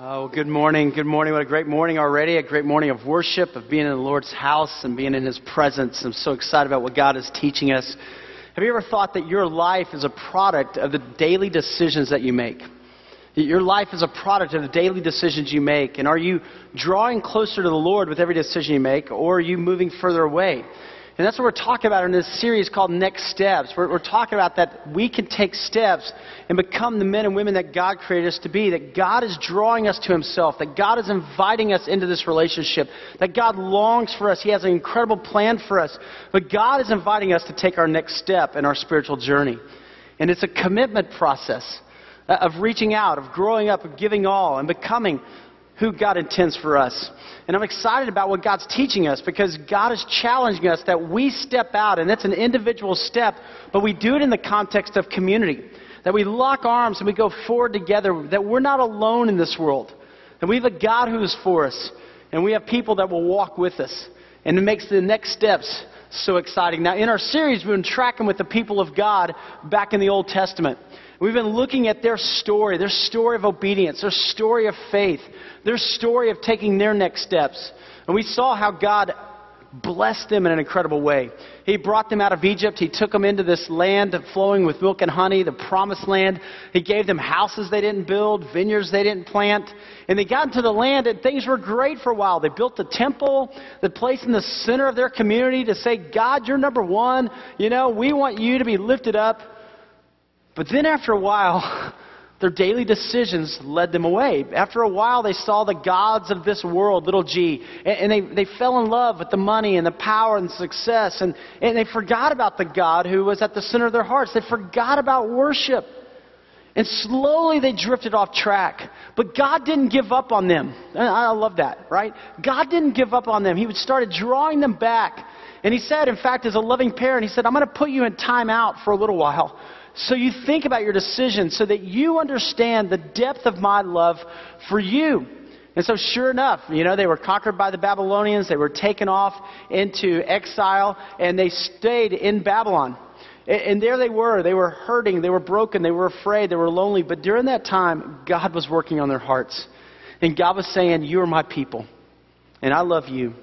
Oh, good morning. Good morning. What a great morning already. A great morning of worship, of being in the Lord's house and being in His presence. I'm so excited about what God is teaching us. Have you ever thought that your life is a product of the daily decisions that you make? Your life is a product of the daily decisions you make. And are you drawing closer to the Lord with every decision you make, or are you moving further away? And that's what we're talking about in this series called Next Steps. We're, we're, talking about that we can take steps and become the men and women that God created us to be, that God is drawing us to Himself, that God is inviting us into this relationship, that God longs for us. He has an incredible plan for us. But God is inviting us to take our next step in our spiritual journey. And it's a commitment process uh, of reaching out, of growing up, of giving all, and becoming who God intends for us. And I'm excited about what God's teaching us because God is challenging us that we step out, and that's an individual step, but we do it in the context of community. That we lock arms and we go forward together, that we're not alone in this world. That we have a God who is for us, and we have people that will walk with us. And it makes the next steps so exciting. Now, in our series, we've been tracking with the people of God back in the Old Testament. We've been looking at their story, their story of obedience, their story of faith, their story of taking their next steps. And we saw how God blessed them in an incredible way. He brought them out of Egypt. He took them into this land flowing with milk and honey, the promised land. He gave them houses they didn't build, vineyards they didn't plant. And they got into the land and things were great for a while. They built the temple, the place in the center of their community to say, God, you're number one. You know, we want you to be lifted up. But then after a while, their daily decisions led them away. After a while, they saw the gods of this world, little g, and, they, they fell in love with the money and the power and success, and, and they forgot about the God who was at the center of their hearts. They forgot about worship. And slowly they drifted off track. But God didn't give up on them. I love that, right? God didn't give up on them. He would started drawing them back. And He said, in fact, as a loving parent, He said, I'm going to put you in time out for a little while so you think about your decisions so that you understand the depth of my love for you. And so, sure enough, you know, they were conquered by the Babylonians. They were taken off into exile, and they stayed in Babylon. And there they were. They were hurting. They were broken. They were afraid. They were lonely. But during that time, God was working on their hearts. And God was saying, You are my people. And I love you.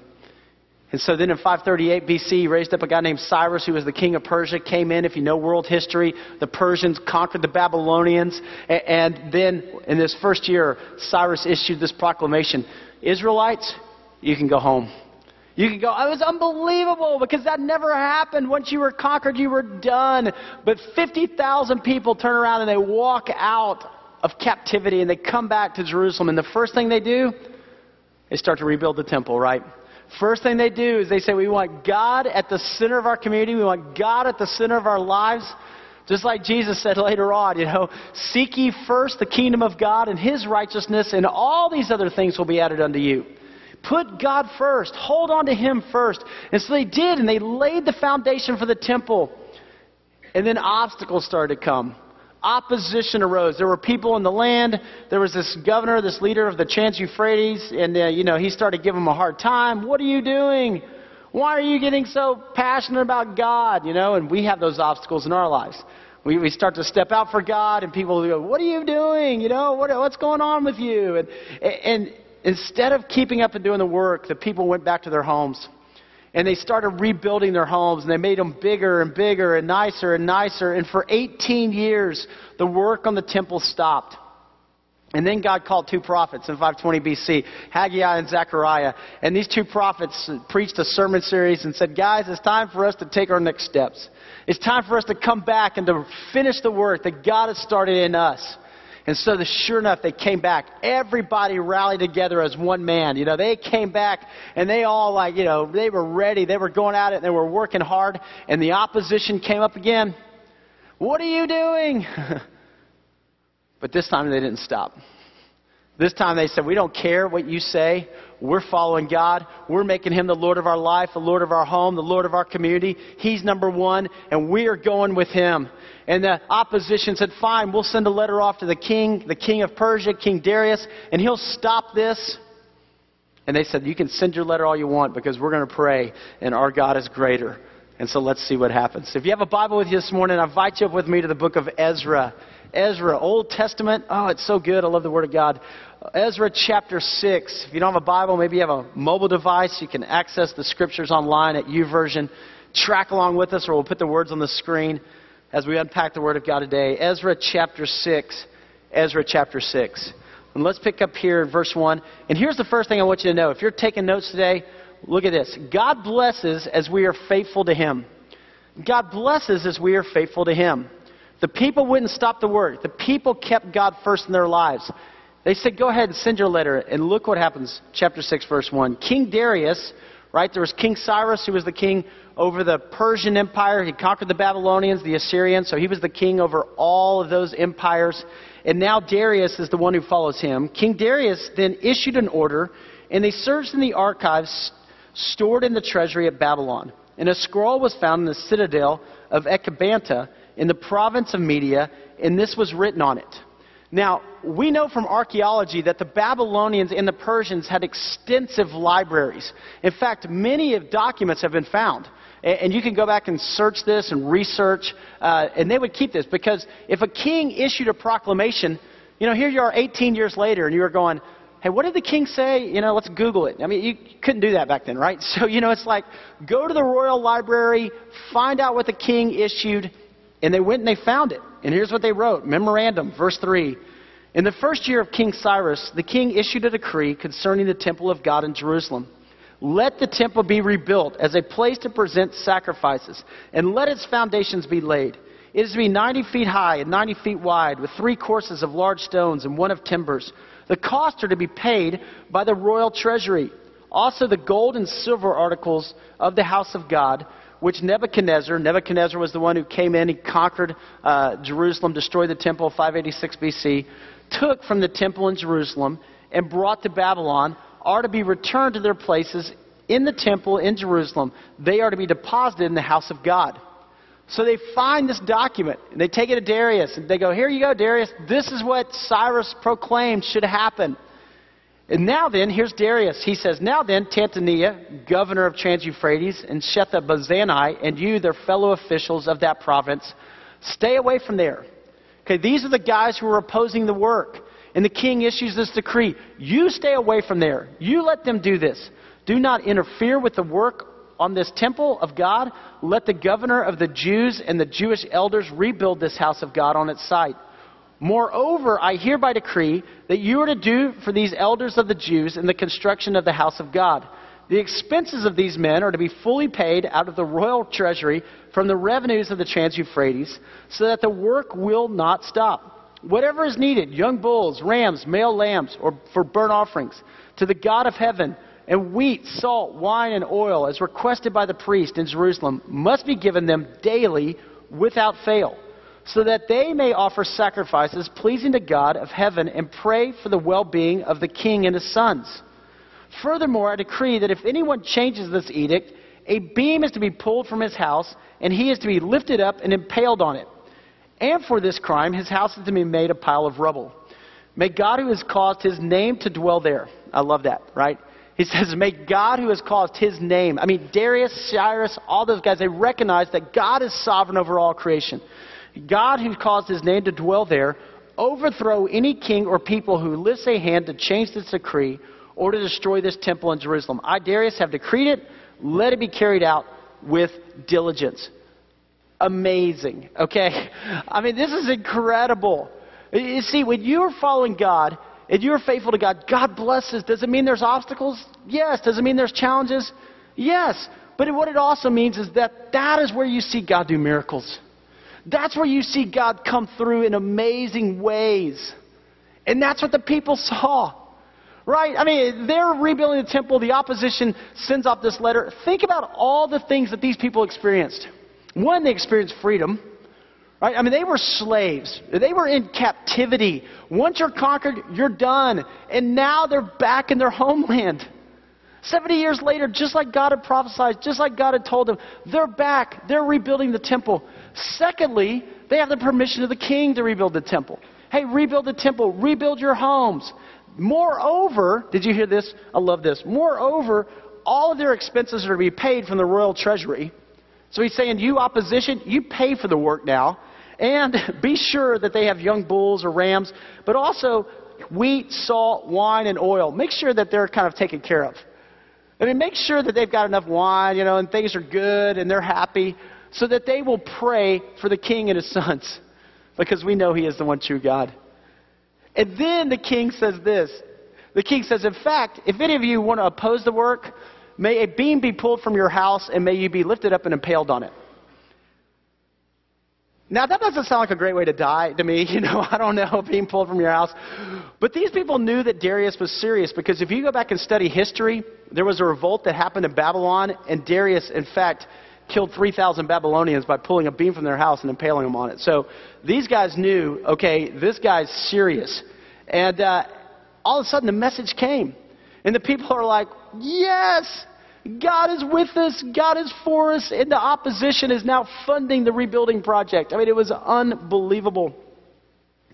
And so then in 538 BC, he raised up a guy named Cyrus, who was the king of Persia, came in. If you know world history, the Persians conquered the Babylonians. And then in this first year, Cyrus issued this proclamation Israelites, you can go home. You can go, it was unbelievable because that never happened. Once you were conquered, you were done. But 50,000 people turn around and they walk out of captivity and they come back to Jerusalem. And the first thing they do, they start to rebuild the temple, right? First thing they do is they say, We want God at the center of our community. We want God at the center of our lives. Just like Jesus said later on, you know, seek ye first the kingdom of God and his righteousness, and all these other things will be added unto you. Put God first. Hold on to him first. And so they did, and they laid the foundation for the temple. And then obstacles started to come opposition arose. There were people in the land. There was this governor, this leader of the Trans Euphrates, and uh, you know he started giving them a hard time. What are you doing? Why are you getting so passionate about God? You know, and we have those obstacles in our lives. We, we start to step out for God, and people go, "What are you doing? You know, what, what's going on with you?" And, and instead of keeping up and doing the work, the people went back to their homes and they started rebuilding their homes and they made them bigger and bigger and nicer and nicer. And for 18 years, the work on the temple stopped. And then God called two prophets in 520 BC, Haggai and Zechariah. And these two prophets preached a sermon series and said, Guys, it's time for us to take our next steps. It's time for us to come back and to finish the work that God has started in us. And so, the, sure enough, they came back. Everybody rallied together as one man. You know, they came back and they all, like, you know, they were ready. They were going at it and they were working hard. And the opposition came up again. What are you doing? but this time they didn't stop. This time they said, We don't care what you say. We're following God. We're making Him the Lord of our life, the Lord of our home, the Lord of our community. He's number one, and we are going with Him. And the opposition said, Fine, we'll send a letter off to the king, the king of Persia, King Darius, and he'll stop this. And they said, You can send your letter all you want because we're going to pray, and our God is greater. And so let's see what happens. If you have a Bible with you this morning, I invite you up with me to the book of Ezra. Ezra, Old Testament. Oh, it's so good. I love the Word of God. Ezra chapter 6. If you don't have a Bible, maybe you have a mobile device, you can access the scriptures online at YouVersion. Track along with us, or we'll put the words on the screen as we unpack the Word of God today. Ezra chapter 6. Ezra chapter 6. And let's pick up here in verse 1. And here's the first thing I want you to know. If you're taking notes today, look at this. God blesses as we are faithful to Him. God blesses as we are faithful to Him. The people wouldn't stop the work. The people kept God first in their lives. They said, Go ahead and send your letter. And look what happens. Chapter 6, verse 1. King Darius, right? There was King Cyrus, who was the king over the Persian Empire. He conquered the Babylonians, the Assyrians. So he was the king over all of those empires. And now Darius is the one who follows him. King Darius then issued an order, and they searched in the archives stored in the treasury at Babylon. And a scroll was found in the citadel of Ecbatana in the province of Media, and this was written on it. Now, we know from archaeology that the Babylonians and the Persians had extensive libraries. In fact, many of documents have been found. And you can go back and search this and research, uh, and they would keep this because if a king issued a proclamation, you know, here you are 18 years later, and you are going, hey, what did the king say? You know, let's Google it. I mean, you couldn't do that back then, right? So, you know, it's like go to the royal library, find out what the king issued, and they went and they found it. And here's what they wrote Memorandum, verse 3. In the first year of King Cyrus, the king issued a decree concerning the temple of God in Jerusalem. Let the temple be rebuilt as a place to present sacrifices, and let its foundations be laid. It is to be 90 feet high and 90 feet wide, with three courses of large stones and one of timbers. The costs are to be paid by the royal treasury. Also, the gold and silver articles of the house of God which Nebuchadnezzar, Nebuchadnezzar was the one who came in, he conquered uh, Jerusalem, destroyed the temple 586 BC, took from the temple in Jerusalem and brought to Babylon, are to be returned to their places in the temple in Jerusalem. They are to be deposited in the house of God. So they find this document and they take it to Darius and they go, Here you go, Darius. This is what Cyrus proclaimed should happen. And now then, here's Darius. He says, Now then, Tattenai, governor of Trans Euphrates, and Shetha and you, their fellow officials of that province, stay away from there. Okay, these are the guys who are opposing the work. And the king issues this decree. You stay away from there. You let them do this. Do not interfere with the work on this temple of God. Let the governor of the Jews and the Jewish elders rebuild this house of God on its site. Moreover, I hereby decree that you are to do for these elders of the Jews in the construction of the house of God. The expenses of these men are to be fully paid out of the royal treasury from the revenues of the Trans Euphrates, so that the work will not stop. Whatever is needed, young bulls, rams, male lambs, or for burnt offerings, to the God of heaven, and wheat, salt, wine, and oil, as requested by the priest in Jerusalem, must be given them daily without fail so that they may offer sacrifices pleasing to God of heaven and pray for the well being of the king and his sons. Furthermore, I decree that if anyone changes this edict, a beam is to be pulled from his house, and he is to be lifted up and impaled on it. And for this crime, his house is to be made a pile of rubble. May God, who has caused his name to dwell there, I love that, right? He says, May God, who has caused his name, I mean, Darius, Cyrus, all those guys, they recognize that God is sovereign over all creation. God, who caused his name to dwell there, overthrow any king or people who lifts a hand to change this decree or to destroy this temple in Jerusalem. I, Darius, have decreed it. Let it be carried out with diligence. Amazing. Okay? I mean, this is incredible. You see, when you're following God and you're faithful to God, God blesses. Does it mean there's obstacles? Yes. Does it mean there's challenges? Yes. But what it also means is that that is where you see God do miracles. That's where you see God come through in amazing ways. And that's what the people saw. Right? I mean, they're rebuilding the temple. The opposition sends out this letter. Think about all the things that these people experienced. One, they experienced freedom. Right? I mean, they were slaves. They were in captivity. Once you're conquered, you're done. And now they're back in their homeland. 70 years later, just like God had prophesied, just like God had told them, they're back. They're rebuilding the temple. Secondly, they have the permission of the king to rebuild the temple. Hey, rebuild the temple, rebuild your homes. Moreover, did you hear this? I love this. Moreover, all of their expenses are to be paid from the royal treasury. So he's saying, you opposition, you pay for the work now. And be sure that they have young bulls or rams, but also wheat, salt, wine, and oil. Make sure that they're kind of taken care of. I mean, make sure that they've got enough wine, you know, and things are good and they're happy so that they will pray for the king and his sons because we know he is the one true God. And then the king says this. The king says, In fact, if any of you want to oppose the work, may a beam be pulled from your house and may you be lifted up and impaled on it. Now, that doesn't sound like a great way to die to me. You know, I don't know, being pulled from your house. But these people knew that Darius was serious because if you go back and study history, there was a revolt that happened in Babylon, and Darius, in fact, killed 3,000 Babylonians by pulling a beam from their house and impaling them on it. So these guys knew, okay, this guy's serious. And uh, all of a sudden, the message came. And the people are like, yes, God is with us. God is for us. And the opposition is now funding the rebuilding project. I mean, it was unbelievable.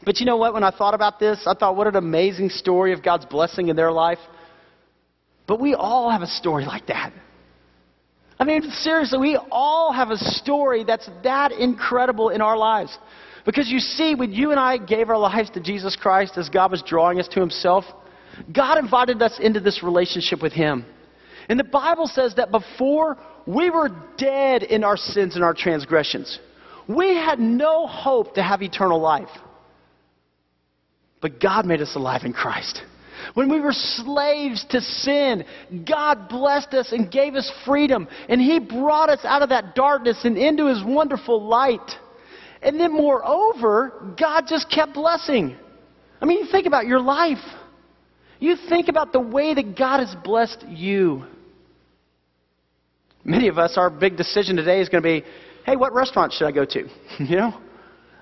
But you know what? When I thought about this, I thought, what an amazing story of God's blessing in their life. But we all have a story like that. I mean, seriously, we all have a story that's that incredible in our lives. Because you see, when you and I gave our lives to Jesus Christ as God was drawing us to Himself, God invited us into this relationship with Him. And the Bible says that before we were dead in our sins and our transgressions, we had no hope to have eternal life. But God made us alive in Christ. When we were slaves to sin, God blessed us and gave us freedom. And He brought us out of that darkness and into His wonderful light. And then, moreover, God just kept blessing. I mean, think about your life. You think about the way that God has blessed you. Many of us, our big decision today is going to be hey, what restaurant should I go to? you know?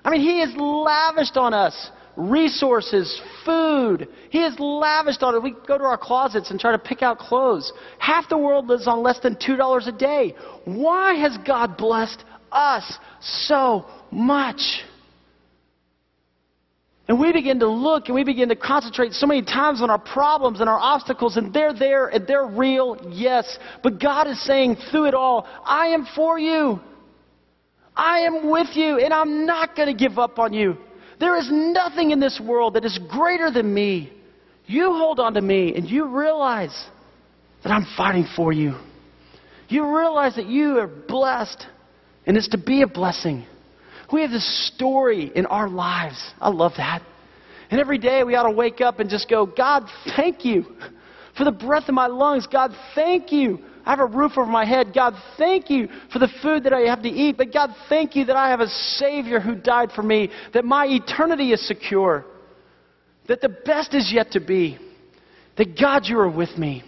I mean, He has lavished on us resources, food. He has lavished on it. We go to our closets and try to pick out clothes. Half the world lives on less than $2 a day. Why has God blessed us so much? And we begin to look and we begin to concentrate so many times on our problems and our obstacles, and they're there and they're real, yes. But God is saying through it all, I am for you. I am with you, and I'm not going to give up on you. There is nothing in this world that is greater than me. You hold on to me and you realize that I'm fighting for you. You realize that you are blessed and it's to be a blessing. We have this story in our lives. I love that. And every day we ought to wake up and just go, God, thank you for the breath in my lungs. God, thank you I have a roof over my head. God, thank you for the food that I have to eat. But God, thank you that I have a Savior who died for me, that my eternity is secure, that the best is yet to be, that God, you are with me.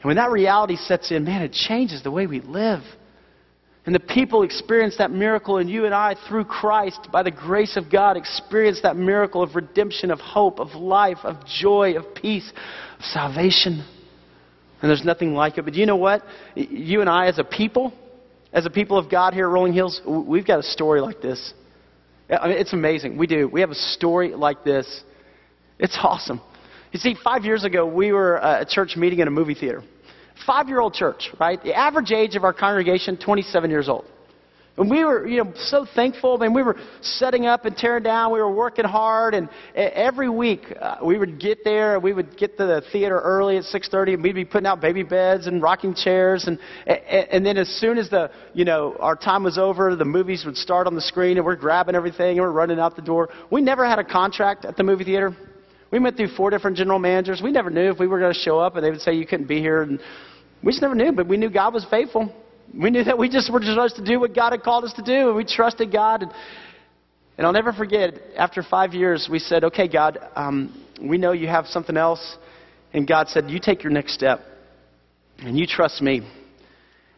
And when that reality sets in, man, it changes the way we live. And the people experience that miracle, and you and I, through Christ, by the grace of God, experience that miracle of redemption, of hope, of life, of joy, of peace, of salvation. And there's nothing like it. But you know what? You and I, as a people, as a people of God here at Rolling Hills, we've got a story like this. I mean, it's amazing. We do. We have a story like this. It's awesome. You see, five years ago, we were uh, at a church meeting in a movie theater. Five year old church, right? The average age of our congregation, 27 years old. And we were, you know, so thankful. I mean, we were setting up and tearing down. We were working hard, and every week uh, we would get there. We would get to the theater early at 6:30, and we'd be putting out baby beds and rocking chairs. And and then as soon as the, you know, our time was over, the movies would start on the screen, and we're grabbing everything and we're running out the door. We never had a contract at the movie theater. We went through four different general managers. We never knew if we were going to show up, and they would say you couldn't be here, and we just never knew. But we knew God was faithful. We knew that we just were just supposed to do what God had called us to do, and we trusted God. And, and I'll never forget, after five years, we said, Okay, God, um, we know you have something else. And God said, You take your next step, and you trust me.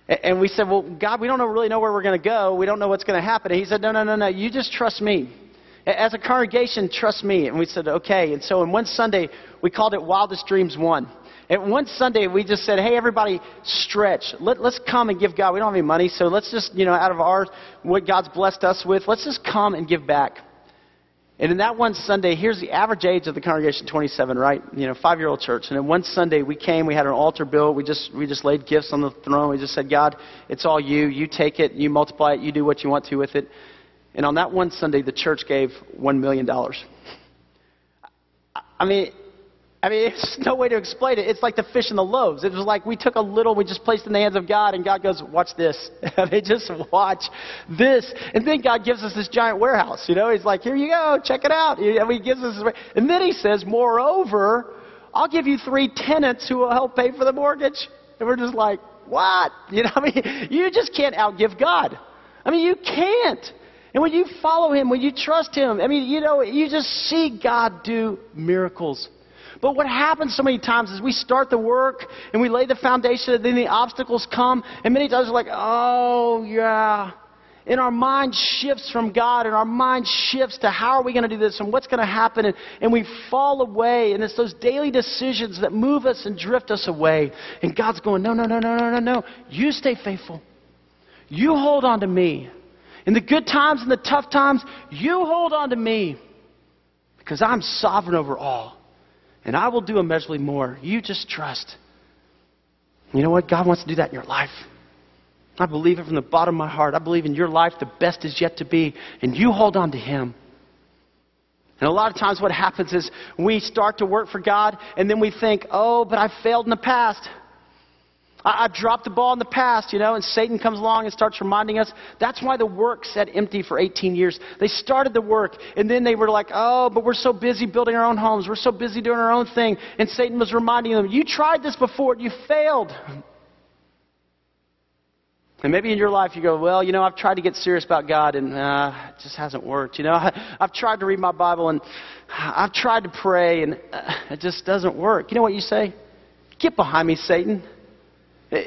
And we said, Well, God, we don't really know where we're going to go. We don't know what's going to happen. And He said, No, no, no, no. You just trust me. As a congregation, trust me. And we said, Okay. And so, in one Sunday, we called it Wildest Dreams 1. And one Sunday, we just said, hey, everybody, stretch. Let, us come and give God. We don't have any money, so let's just, you know, out of our, what God's blessed us with, let's just come and give back. And in that one Sunday, here's the average age of the congregation, 27, right? You know, five-year-old church. And in one Sunday, we came, we had an altar built, we just, we just laid gifts on the throne. We just said, God, it's all you. You take it, you multiply it, you do what you want to with it. And on that one Sunday, the church gave $1 million. I mean, I mean, it's no way to explain it. It's like the fish and the loaves. It was like we took a little, we just placed in the hands of God, and God goes, "Watch this." I mean, just watch this, and then God gives us this giant warehouse. You know, He's like, "Here you go, check it out." And He gives us, and then He says, "Moreover, I'll give you three tenants who will help pay for the mortgage." And we're just like, "What?" You know, I mean, you just can't outgive God. I mean, you can't. And when you follow Him, when you trust Him, I mean, you know, you just see God do miracles. But what happens so many times is we start the work and we lay the foundation, and then the obstacles come, and many times we're like, oh, yeah. And our mind shifts from God, and our mind shifts to how are we going to do this and what's going to happen, and, and we fall away. And it's those daily decisions that move us and drift us away. And God's going, no, no, no, no, no, no, no. You stay faithful. You hold on to me. In the good times and the tough times, you hold on to me because I'm sovereign over all and I will do immeasurably more. You just trust. You know what? God wants to do that in your life. I believe it from the bottom of my heart. I believe in your life the best is yet to be, and you hold on to Him. And a lot of times, what happens is we start to work for God, and then we think, oh, but I failed in the past. I, have dropped the ball in the past, you know, and Satan comes along and starts reminding us. That's why the work sat empty for 18 years. They started the work, and then they were like, oh, but we're so busy building our own homes. We're so busy doing our own thing. And Satan was reminding them, you tried this before, and you failed. And maybe in your life you go, well, you know, I've tried to get serious about God and uh, it just hasn't worked. You know, I, have tried to read my Bible and I've tried to pray and uh, it just doesn't work. You know what you say? Get behind me, Satan.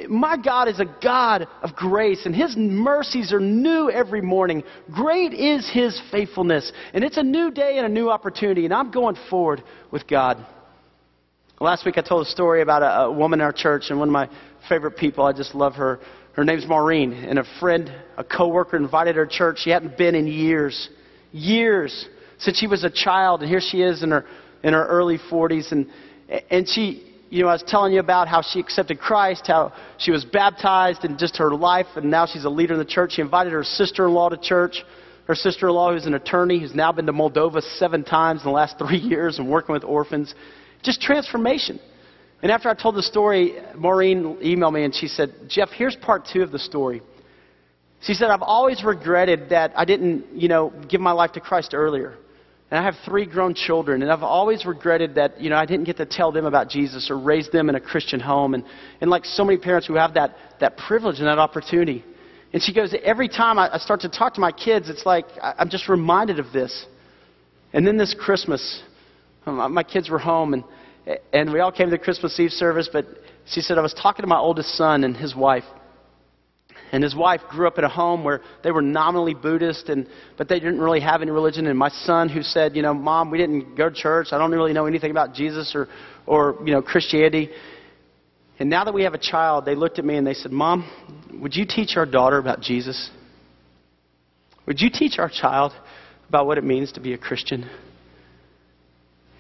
My God is a God of grace, and His mercies are new every morning. Great is His faithfulness, and it's a new day and a new opportunity, and I'm going forward with God. Last week I told a story about a, a woman in our church, and one of my favorite people, I just love her. Her name's Maureen, and a friend, a coworker, invited her to church. She hadn't been in years, years since she was a child, and here she is in her in her early 40s, and and she you know, I was telling you about how she accepted Christ, how she was baptized and just her life, and now she's a leader in the church. She invited her sister in law to church. Her sister in law, who's an attorney, who's now been to Moldova seven times in the last three years and working with orphans. Just transformation. And after I told the story, Maureen emailed me and she said, Jeff, here's part two of the story. She said, I've always regretted that I didn't, you know, give my life to Christ earlier. And I have three grown children, and I've always regretted that, you know, I didn't get to tell them about Jesus or raise them in a Christian home. And, and like so many parents who have that, that privilege and that opportunity. And she goes, every time I, I start to talk to my kids, it's like I, I'm just reminded of this. And then this Christmas, um, my kids were home, and, and we all came to the Christmas Eve service, but she said, I was talking to my oldest son and his wife. And his wife grew up in a home where they were nominally Buddhist, and, but they didn't really have any religion. And my son, who said, you know, Mom, we didn't go to church. I don't really know anything about Jesus or, or you know, Christianity. And now that we have a child, they looked at me and they said, Mom, would you teach our daughter about Jesus? Would you teach our child about what it means to be a Christian?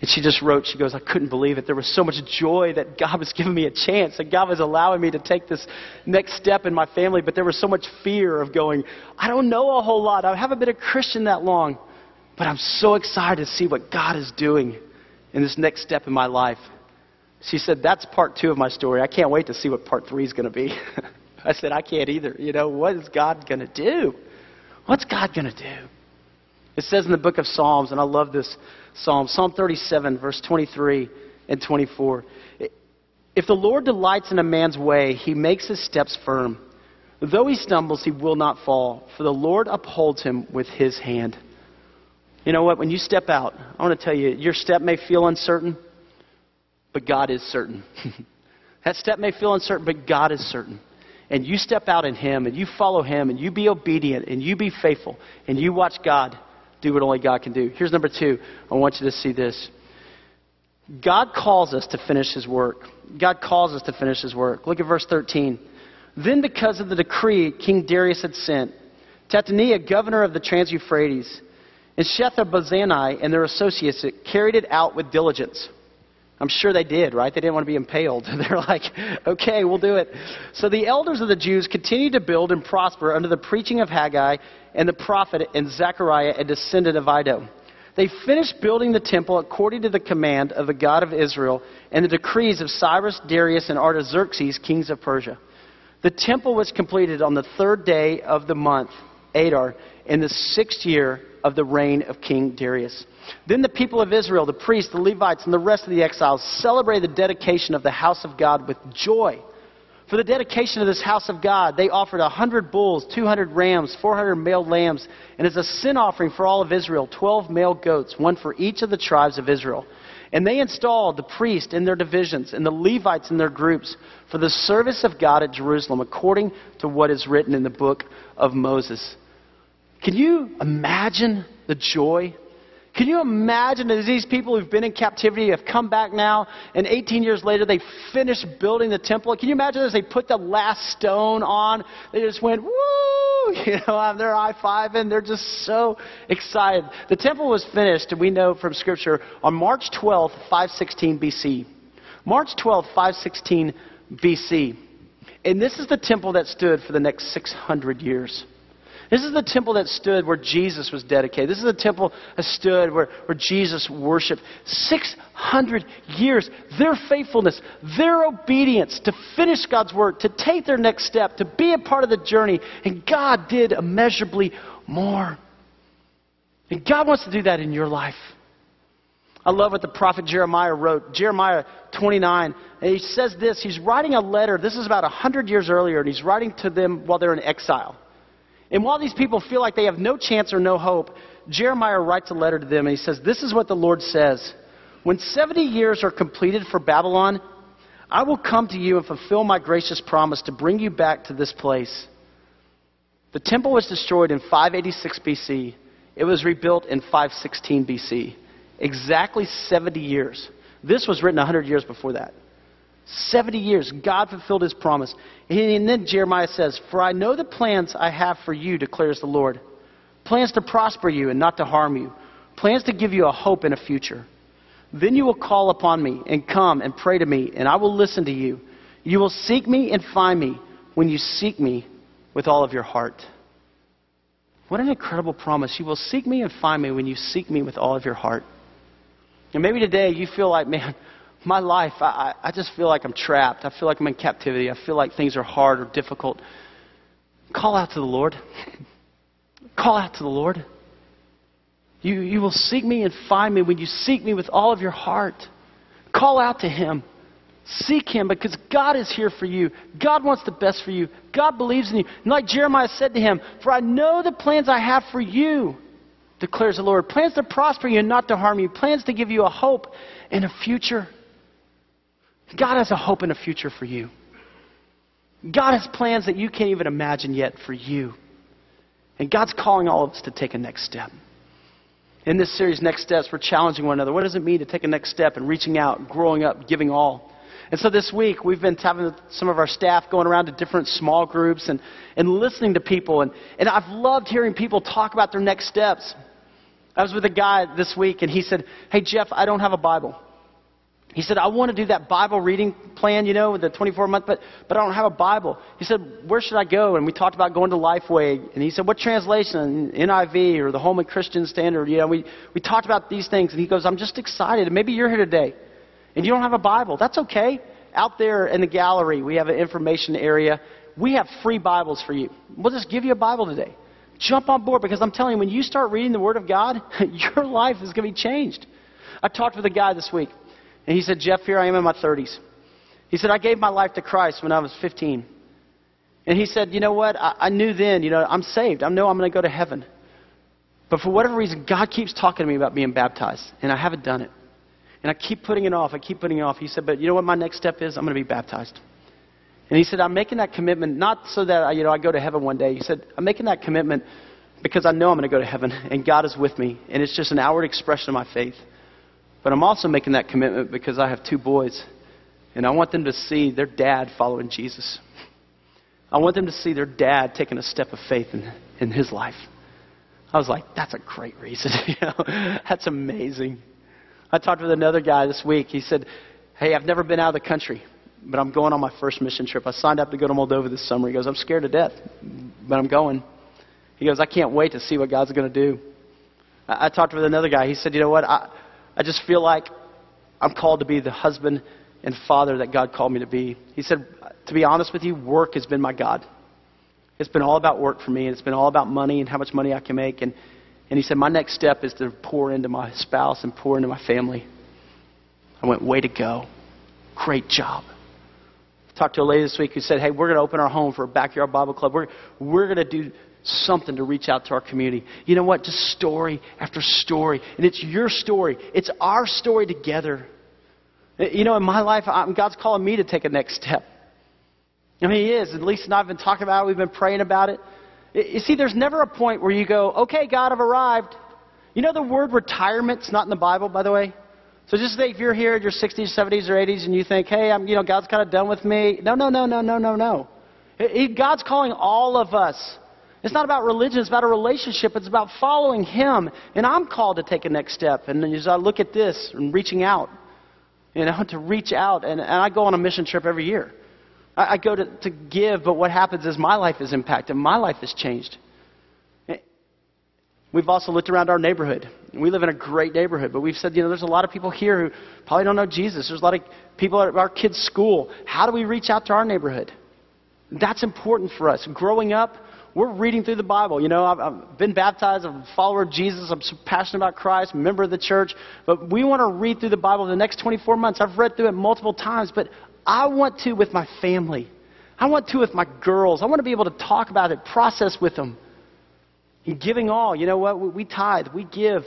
And she just wrote, she goes, I couldn't believe it. There was so much joy that God was giving me a chance, that God was allowing me to take this next step in my family, but there was so much fear of going, I don't know a whole lot. I haven't been a Christian that long, but I'm so excited to see what God is doing in this next step in my life. She said, That's part two of my story. I can't wait to see what part three is going to be. I said, I can't either. You know, what is God going to do? What's God going to do? It says in the book of Psalms, and I love this psalm, Psalm 37, verse 23 and 24. If the Lord delights in a man's way, he makes his steps firm. Though he stumbles, he will not fall, for the Lord upholds him with his hand. You know what? When you step out, I want to tell you, your step may feel uncertain, but God is certain. that step may feel uncertain, but God is certain. And you step out in Him, and you follow Him, and you be obedient, and you be faithful, and you watch God do what only God can do. Here's number two. I want you to see this. God calls us to finish His work. God calls us to finish His work. Look at verse 13. Then, because of the decree King Darius had sent, Tattenai, governor of the Trans Euphrates, and Shethar-bozenai and their associates carried it out with diligence. I'm sure they did, right? They didn't want to be impaled. They're like, okay, we'll do it. So the elders of the Jews continued to build and prosper under the preaching of Haggai and the prophet and Zechariah, a descendant of Iddo. They finished building the temple according to the command of the God of Israel and the decrees of Cyrus, Darius, and Artaxerxes, kings of Persia. The temple was completed on the third day of the month, Adar, in the sixth year of the reign of King Darius. Then the people of Israel, the priests, the Levites, and the rest of the exiles celebrated the dedication of the house of God with joy. For the dedication of this house of God, they offered a hundred bulls, two hundred rams, four hundred male lambs, and as a sin offering for all of Israel, twelve male goats, one for each of the tribes of Israel. And they installed the priests in their divisions and the Levites in their groups for the service of God at Jerusalem, according to what is written in the book of Moses. Can you imagine the joy can you imagine that these people who've been in captivity have come back now, and 18 years later they finished building the temple? Can you imagine as they put the last stone on, they just went, woo! You know, they're high fiving. They're just so excited. The temple was finished, and we know from Scripture, on March 12, 516 BC. March 12, 516 BC. And this is the temple that stood for the next 600 years. This is the temple that stood where Jesus was dedicated. This is the temple that stood where, where Jesus worshiped. 600 years. Their faithfulness, their obedience to finish God's work, to take their next step, to be a part of the journey. And God did immeasurably more. And God wants to do that in your life. I love what the prophet Jeremiah wrote. Jeremiah 29. And he says this. He's writing a letter. This is about 100 years earlier, and he's writing to them while they're in exile. And while these people feel like they have no chance or no hope, Jeremiah writes a letter to them and he says, This is what the Lord says. When 70 years are completed for Babylon, I will come to you and fulfill my gracious promise to bring you back to this place. The temple was destroyed in 586 BC. It was rebuilt in 516 BC. Exactly 70 years. This was written 100 years before that. 70 years, God fulfilled his promise. And then Jeremiah says, For I know the plans I have for you, declares the Lord. Plans to prosper you and not to harm you. Plans to give you a hope and a future. Then you will call upon me and come and pray to me, and I will listen to you. You will seek me and find me when you seek me with all of your heart. What an incredible promise. You will seek me and find me when you seek me with all of your heart. And maybe today you feel like, man, my life, I, I just feel like I'm trapped. I feel like I'm in captivity. I feel like things are hard or difficult. Call out to the Lord. Call out to the Lord. You, you will seek me and find me when you seek me with all of your heart. Call out to Him. Seek Him because God is here for you. God wants the best for you. God believes in you. And like Jeremiah said to him, For I know the plans I have for you, declares the Lord. Plans to prosper you and not to harm you. Plans to give you a hope and a future. God has a hope and a future for you. God has plans that you can't even imagine yet for you. And God's calling all of us to take a next step. In this series, Next Steps, we're challenging one another. What does it mean to take a next step and reaching out, growing up, giving all? And so this week, we've been having some of our staff going around to different small groups and, and listening to people. And, and I've loved hearing people talk about their next steps. I was with a guy this week, and he said, Hey, Jeff, I don't have a Bible. He said, I want to do that Bible reading plan, you know, with the 24 month, but, but I don't have a Bible. He said, Where should I go? And we talked about going to Lifeway. And he said, What translation? NIV or the Holman Christian Standard? You know, we, we talked about these things. And he goes, I'm just excited. And maybe you're here today and you don't have a Bible. That's okay. Out there in the gallery, we have an information area. We have free Bibles for you. We'll just give you a Bible today. Jump on board because I'm telling you, when you start reading the Word of God, your life is going to be changed. I talked with a guy this week. And he said, Jeff, here I am in my 30s. He said, I gave my life to Christ when I was 15. And he said, You know what? I, I knew then, you know, I'm saved. I know I'm going to go to heaven. But for whatever reason, God keeps talking to me about being baptized, and I haven't done it. And I keep putting it off. I keep putting it off. He said, But you know what my next step is? I'm going to be baptized. And he said, I'm making that commitment not so that I, you know, I go to heaven one day. He said, I'm making that commitment because I know I'm going to go to heaven, and God is with me, and it's just an outward expression of my faith. But I'm also making that commitment because I have two boys, and I want them to see their dad following Jesus. I want them to see their dad taking a step of faith in, in his life. I was like, that's a great reason. you know? That's amazing. I talked with another guy this week. He said, Hey, I've never been out of the country, but I'm going on my first mission trip. I signed up to go to Moldova this summer. He goes, I'm scared to death, but I'm going. He goes, I can't wait to see what God's going to do. I, I talked with another guy. He said, You know what? I, I just feel like I'm called to be the husband and father that God called me to be. He said, To be honest with you, work has been my God. It's been all about work for me, and it's been all about money and how much money I can make. And, and he said, My next step is to pour into my spouse and pour into my family. I went, Way to go. Great job. Talked to a lady this week who said, Hey, we're going to open our home for a backyard Bible club. We're, we're going to do something to reach out to our community. You know what? Just story after story. And it's your story, it's our story together. You know, in my life, I'm, God's calling me to take a next step. I mean, He is. At least and I've been talking about it. We've been praying about it. You see, there's never a point where you go, okay, God, I've arrived. You know, the word retirement's not in the Bible, by the way. So just say if you're here in your 60s, 70s, or 80s, and you think, hey, I'm, you know, God's kind of done with me. No, no, no, no, no, no, no. God's calling all of us. It's not about religion, it's about a relationship. It's about following Him. And I'm called to take a next step. And as I look at this and reaching out, you know, to reach out. And, and I go on a mission trip every year. I, I go to, to give, but what happens is my life is impacted, my life is changed. Eh, we've also looked around our neighborhood. We live in a great neighborhood, but we've said, you know, there's a lot of people here who probably don't know Jesus. There's a lot of people at our kids' school. How do we reach out to our neighborhood? That's important for us. Growing up, we're reading through the Bible. You know, I've, I've, been baptized. I'm a follower of Jesus. I'm passionate about Christ, member of the church. But we want to read through the Bible the next 24 months. I've read through it multiple times, but I want to with my family. I want to with my girls. I want to be able to talk about it, process with them. And giving all. You know what? We tithe, we give.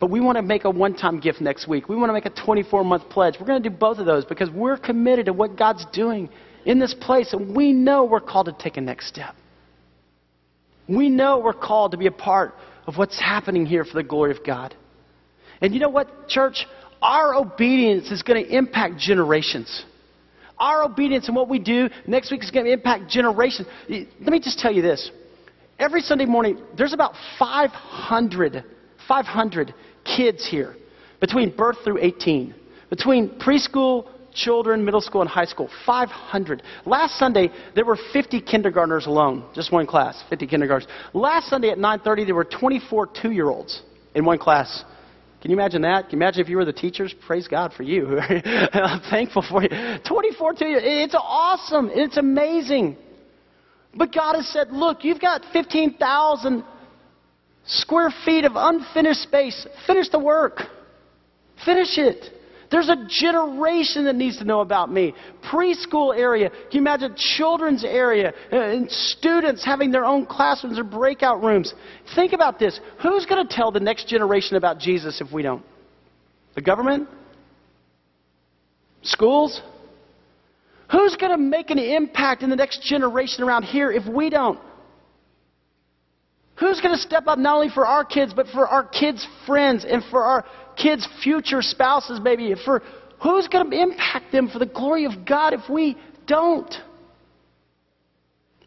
But we want to make a one time gift next week. We want to make a 24 month pledge. We're going to do both of those because we're committed to what God's doing in this place, and we know we're called to take a next step. We know we're called to be a part of what's happening here for the glory of God. And you know what, church? Our obedience is going to impact generations. Our obedience and what we do next week is going to impact generations. Let me just tell you this. Every Sunday morning, there's about 500, 500 kids here between birth through 18, between preschool children, middle school, and high school. 500. Last Sunday, there were 50 kindergartners alone, just one class, 50 kindergartners. Last Sunday at 9:30, there were 24 two-year-olds in one class. Can you imagine that? Can you imagine if you were the teachers? Praise God for you. I'm thankful for you. 24 two years. It's awesome. It's amazing. But God has said, look, you've got 15,000 square feet of unfinished space. Finish the work. Finish it. There's a generation that needs to know about me. Preschool area. Can you imagine children's area uh, and students having their own classrooms or breakout rooms? Think about this. Who's going to tell the next generation about Jesus if we don't? The government? Schools? Who's going to make an impact in the next generation around here if we don't? Who's going to step up not only for our kids, but for our kids' friends and for our kids' future spouses, maybe? For who's going to impact them for the glory of God if we don't?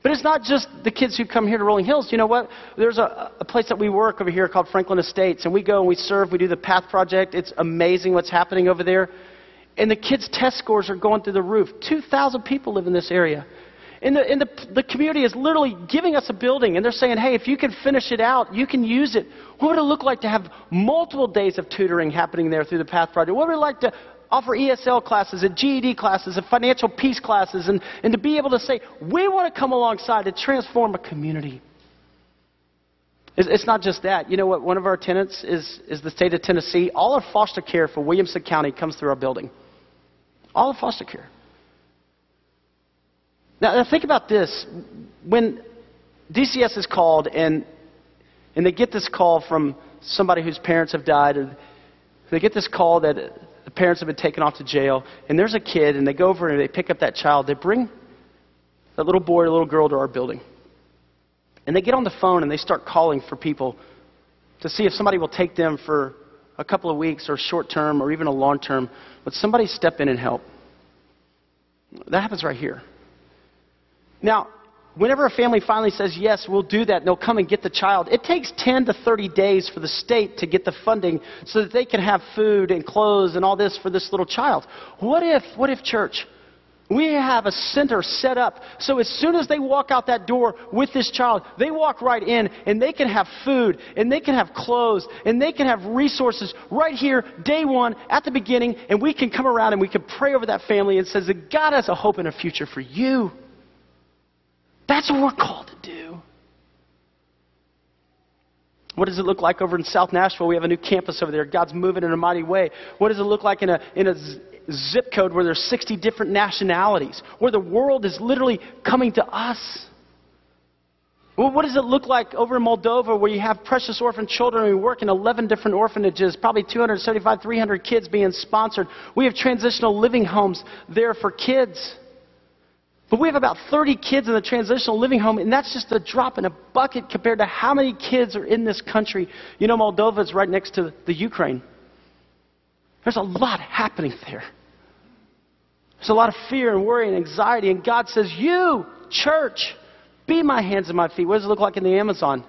But it's not just the kids who come here to Rolling Hills. You know what? There's a, a place that we work over here called Franklin Estates, and we go and we serve. We do the Path Project. It's amazing what's happening over there. And the kids' test scores are going through the roof. 2,000 people live in this area. And, the, and the, the community is literally giving us a building, and they're saying, hey, if you can finish it out, you can use it. What would it look like to have multiple days of tutoring happening there through the Path Project? What would it like to offer ESL classes and GED classes and financial peace classes and, and to be able to say, we want to come alongside to transform a community? It's, it's not just that. You know what? One of our tenants is, is the state of Tennessee. All our foster care for Williamson County comes through our building. All of foster care. Now, now think about this. When DCS is called and, and they get this call from somebody whose parents have died, and they get this call that the parents have been taken off to jail, and there's a kid, and they go over and they pick up that child. They bring that little boy or little girl to our building. And they get on the phone and they start calling for people to see if somebody will take them for a couple of weeks or short term or even a long term. But somebody step in and help. That happens right here. Now, whenever a family finally says, yes, we'll do that, and they'll come and get the child, it takes 10 to 30 days for the state to get the funding so that they can have food and clothes and all this for this little child. What if, what if, church, we have a center set up so as soon as they walk out that door with this child, they walk right in and they can have food and they can have clothes and they can have resources right here, day one, at the beginning, and we can come around and we can pray over that family and says that God has a hope and a future for you. That's what we're called to do. What does it look like over in South Nashville? We have a new campus over there. God's moving in a mighty way. What does it look like in a, in a zip code where there's 60 different nationalities, where the world is literally coming to us? Well, what does it look like over in Moldova where you have precious orphan children and we work in 11 different orphanages, probably 275, 300 kids being sponsored? We have transitional living homes there for kids. But we have about 30 kids in the transitional living home, and that's just a drop in a bucket compared to how many kids are in this country. You know, Moldova is right next to the Ukraine. There's a lot happening there. There's a lot of fear and worry and anxiety, and God says, You, church, be my hands and my feet. What does it look like in the Amazon?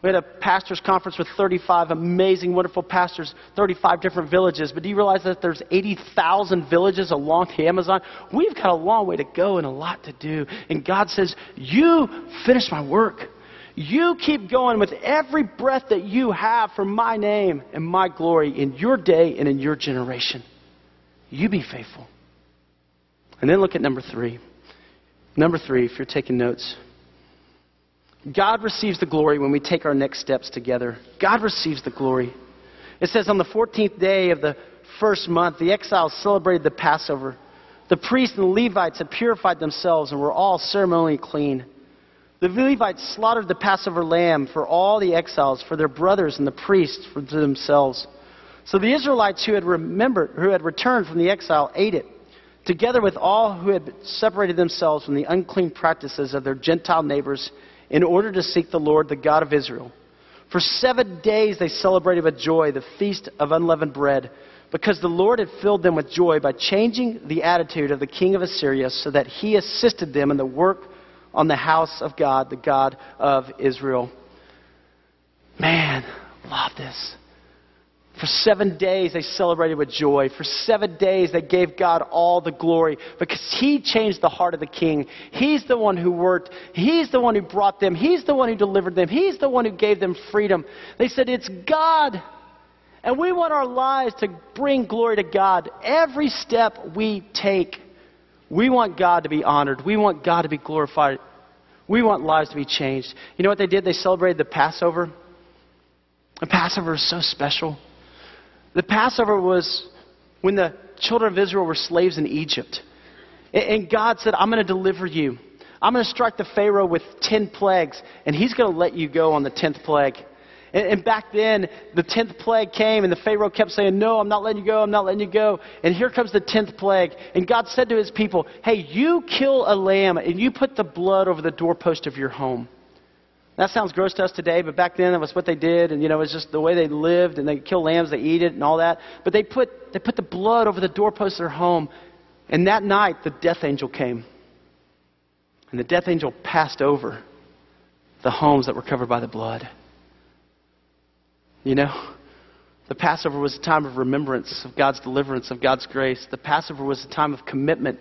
We had a pastors' conference with 35 amazing, wonderful pastors, 35 different villages. But do you realize that there's 80,000 villages along the Amazon? We've got a long way to go and a lot to do. And God says, You finish my work. You keep going with every breath that you have for my name and my glory in your day and in your generation. You be faithful. And then look at number three. Number three, if you're taking notes. God receives the glory when we take our next steps together. God receives the glory. It says on the 14th day of the first month, the exiles celebrated the Passover. The priests and the Levites had purified themselves and were all ceremonially clean. The Levites slaughtered the Passover lamb for all the exiles, for their brothers and the priests for themselves. So the Israelites who had remembered, who had returned from the exile, ate it, together with all who had separated themselves from the unclean practices of their Gentile neighbors in order to seek the Lord, the God of Israel. For seven days they celebrated with joy the feast of unleavened bread, because the Lord had filled them with joy by changing the attitude of the king of Assyria, so that he assisted them in the work on the house of God, the God of Israel. Man, love this. For seven days they celebrated with joy. For seven days they gave God all the glory because He changed the heart of the king. He's the one who worked. He's the one who brought them. He's the one who delivered them. He's the one who gave them freedom. They said, It's God. And we want our lives to bring glory to God. Every step we take, we want God to be honored. We want God to be glorified. We want lives to be changed. You know what they did? They celebrated the Passover. The Passover is so special. The Passover was when the children of Israel were slaves in Egypt. And God said, I'm going to deliver you. I'm going to strike the Pharaoh with 10 plagues, and he's going to let you go on the 10th plague. And, back then, the 10th plague came, and the Pharaoh kept saying, No, I'm not letting you go, I'm not letting you go. And here comes the 10th plague. And God said to his people, Hey, you kill a lamb, and you put the blood over the doorpost of your home. That sounds gross to us today, but back then that was what they did, and you know, it was just the way they lived, and they kill lambs, they eat it, and all that. But they put they put the blood over the doorpost of their home, and that night the death angel came, and the death angel passed over the homes that were covered by the blood. You know, the Passover was a time of remembrance of God's deliverance, of God's grace. The Passover was a time of commitment,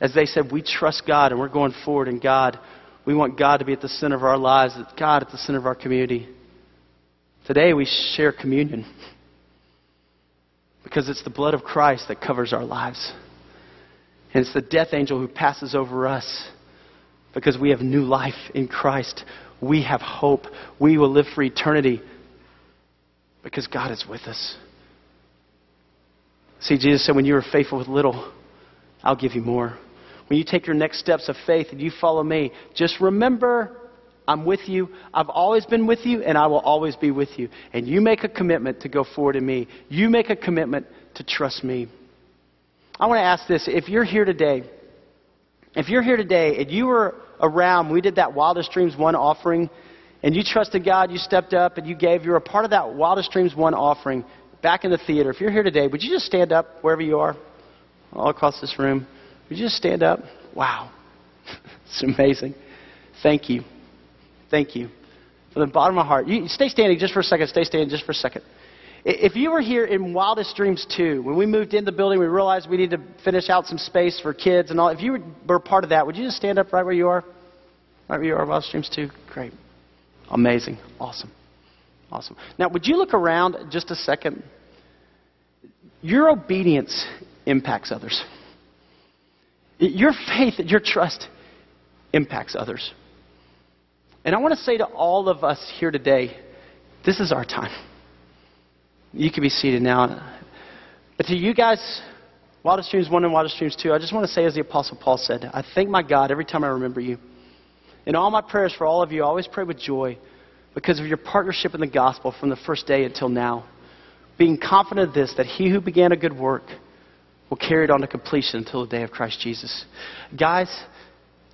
as they said, we trust God and we're going forward in God. We want God to be at the center of our lives, God at the center of our community. Today we share communion because it's the blood of Christ that covers our lives. And it's the death angel who passes over us because we have new life in Christ. We have hope. We will live for eternity because God is with us. See, Jesus said, when you are faithful with little, I'll give you more. When you take your next steps of faith and you follow me, just remember I'm with you. I've always been with you, and I will always be with you. And you make a commitment to go forward in me. You make a commitment to trust me. I want to ask this. If you're here today, if you're here today and you were around, we did that Wildest Dreams 1 offering, and you trusted God, you stepped up, and you gave, you're a part of that Wildest Dreams 1 offering back in the theater. If you're here today, would you just stand up wherever you are, all across this room? Would you just stand up? Wow. it's amazing. Thank you. Thank you. From the bottom of my heart. You, stay standing just for a second. Stay standing just for a second. If you were here in Wildest Dreams 2, when we moved in the building, we realized we need to finish out some space for kids and all. If you were part of that, would you just stand up right where you are? Right where you are, Wildest Dreams 2? Great. Amazing. Awesome. Awesome. Now, would you look around just a second? Your obedience impacts others. Your faith, your trust impacts others. And I want to say to all of us here today, this is our time. You can be seated now. But to you guys, Wildest Dreams 1 and Wildest Dreams 2, I just want to say, as the Apostle Paul said, I thank my God every time I remember you. In all my prayers for all of you, I always pray with joy because of your partnership in the gospel from the first day until now. Being confident of this, that he who began a good work will carry it on to completion until the day of Christ Jesus. Guys,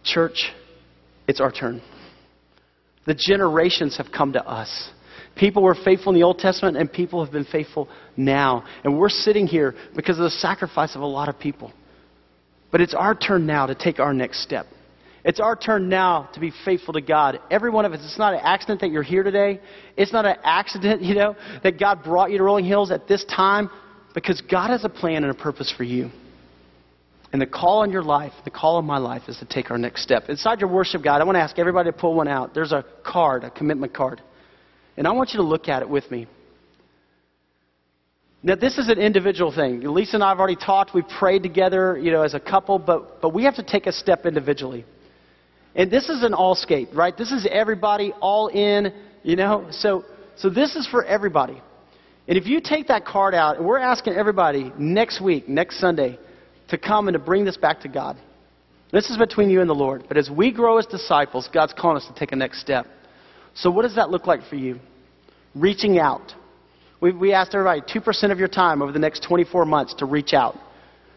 church, it's our turn. The generations have come to us. People were faithful in the Old Testament, and people have been faithful now. And we're sitting here because of the sacrifice of a lot of people. But it's our turn now to take our next step. It's our turn now to be faithful to God. Every one of us. It's not an accident that you're here today. It's not an accident, you know, that God brought you to Rolling Hills at this time because God has a plan and a purpose for you. And the call on your life, the call on my life, is to take our next step. Inside your worship guide, I want to ask everybody to pull one out. There's a card, a commitment card. And I want you to look at it with me. Now, this is an individual thing. Lisa and I have already talked. We've prayed together, you know, as a couple, but, but we have to take a step individually. And this is an all skate, right? This is everybody all in, you know? So, so this is for everybody. And if you take that card out, and we're asking everybody next week, next Sunday, to come and to bring this back to God. This is between you and the Lord. But as we grow as disciples, God's calling us to take a next step. So, what does that look like for you? Reaching out. We, we asked everybody 2% of your time over the next 24 months to reach out.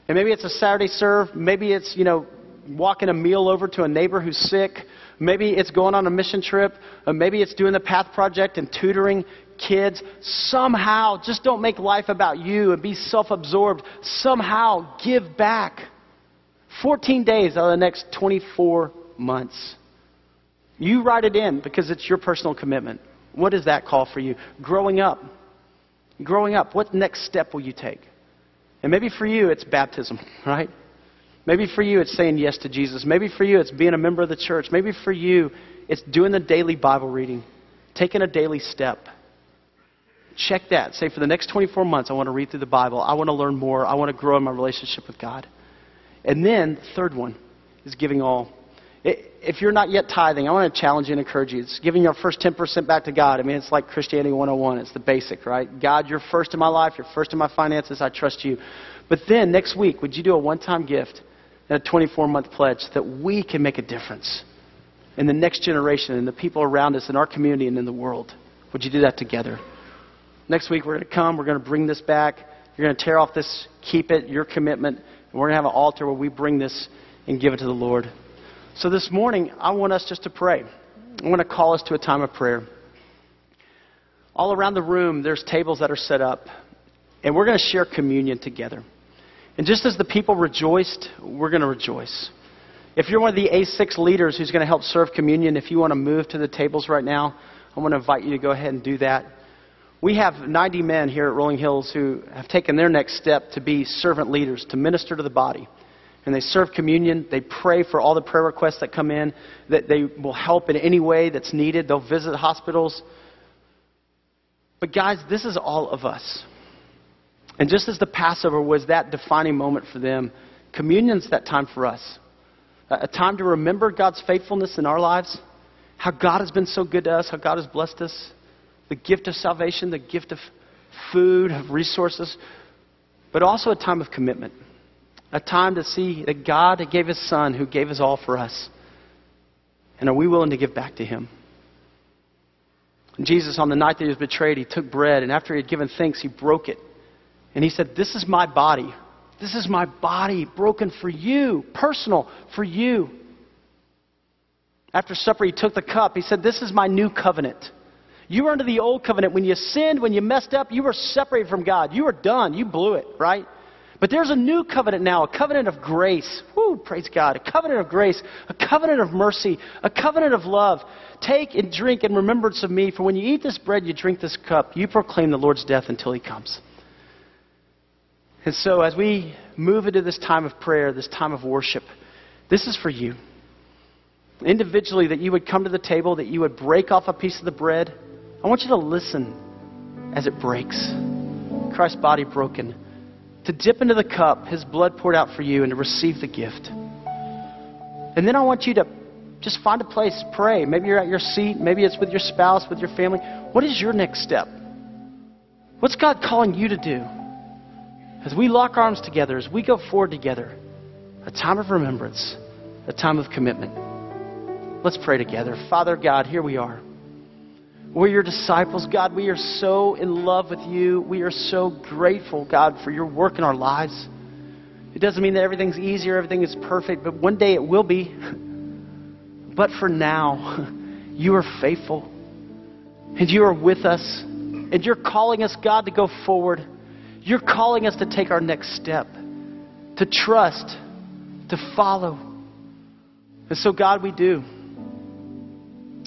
And maybe it's a Saturday serve. Maybe it's, you know, walking a meal over to a neighbor who's sick. Maybe it's going on a mission trip. Or maybe it's doing the Path Project and tutoring kids. Somehow, just don't make life about you and be self absorbed. Somehow, give back. 14 days out of the next 24 months. You write it in because it's your personal commitment. What does that call for you? Growing up. Growing up, what next step will you take? And maybe for you, it's baptism, right? Maybe for you, it's saying yes to Jesus. Maybe for you, it's being a member of the church. Maybe for you, it's doing the daily Bible reading, taking a daily step. Check that. Say, for the next 24 months, I want to read through the Bible. I want to learn more. I want to grow in my relationship with God. And then, the third one is giving all. If you're not yet tithing, I want to challenge you and encourage you. It's giving your first 10% back to God. I mean, it's like Christianity 101. It's the basic, right? God, you're first in my life. You're first in my finances. I trust you. But then, next week, would you do a one time gift and a 24 month pledge that we can make a difference in the next generation and the people around us in our community and in the world? Would you do that together? Next week, we're going to come. We're going to bring this back. You're going to tear off this, keep it, your commitment. And we're going to have an altar where we bring this and give it to the Lord. So this morning, I want us just to pray. I want to call us to a time of prayer. All around the room, there's tables that are set up, and we're going to share communion together. And just as the people rejoiced, we're going to rejoice. If you're one of the A6 leaders who's going to help serve communion, if you want to move to the tables right now, I want to invite you to go ahead and do that. We have 90 men here at Rolling Hills who have taken their next step to be servant leaders, to minister to the body and they serve communion. They pray for all the prayer requests that come in, that they will help in any way that's needed. They'll visit hospitals. But, guys, this is all of us. And just as the Passover was that defining moment for them, communion's that time for us. A time to remember God's faithfulness in our lives, how God has been so good to us, how God has blessed us, the gift of salvation, the gift of food, of resources, but also a time of commitment a time to see that God gave His Son who gave His all for us. And are we willing to give back to Him? Jesus, on the night that He was betrayed, He took bread, and after He had given thanks, He broke it. And He said, This is my body. This is my body broken for you, personal for you. After supper, He took the cup. He said, This is my new covenant. You were under the old covenant. When you sinned, when you messed up, you were separated from God. You were done. You blew it, right? But there's a new covenant now, a covenant of grace. Woo, praise God. A covenant of grace, a covenant of mercy, a covenant of love. Take and drink in remembrance of me, for when you eat this bread, you drink this cup, you proclaim the Lord's death until he comes. And so, as we move into this time of prayer, this time of worship, this is for you. Individually, that you would come to the table, that you would break off a piece of the bread. I want you to listen as it breaks. Christ's body broken to dip into the cup, his blood poured out for you, and to receive the gift. And then I want you to just find a place, pray. Maybe you're at your seat, maybe it's with your spouse, with your family. What is your next step? What's God calling you to do? As we lock arms together, as we go forward together, a time of remembrance, a time of commitment. Let's pray together. Father God, here we are. We're your disciples, God. We are so in love with you. We are so grateful, God, for your work in our lives. It doesn't mean that everything's easier, everything is perfect, but one day it will be. But for now, you are faithful. And you are with us. And you're calling us, God, to go forward. You're calling us to take our next step, to trust, to follow. And so, God, we do.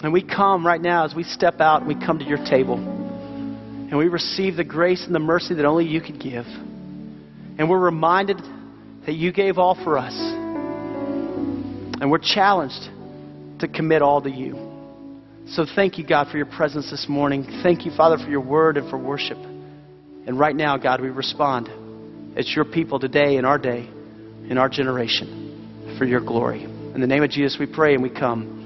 And we come right now as we step out and we come to your table. And we receive the grace and the mercy that only you could give. And we're reminded that you gave all for us. And we're challenged to commit all to you. So thank you, God, for your presence this morning. Thank you, Father, for your word and for worship. And right now, God, we respond. It's your people today, in our day, in our generation, for your glory. In the name of Jesus, we pray and we come.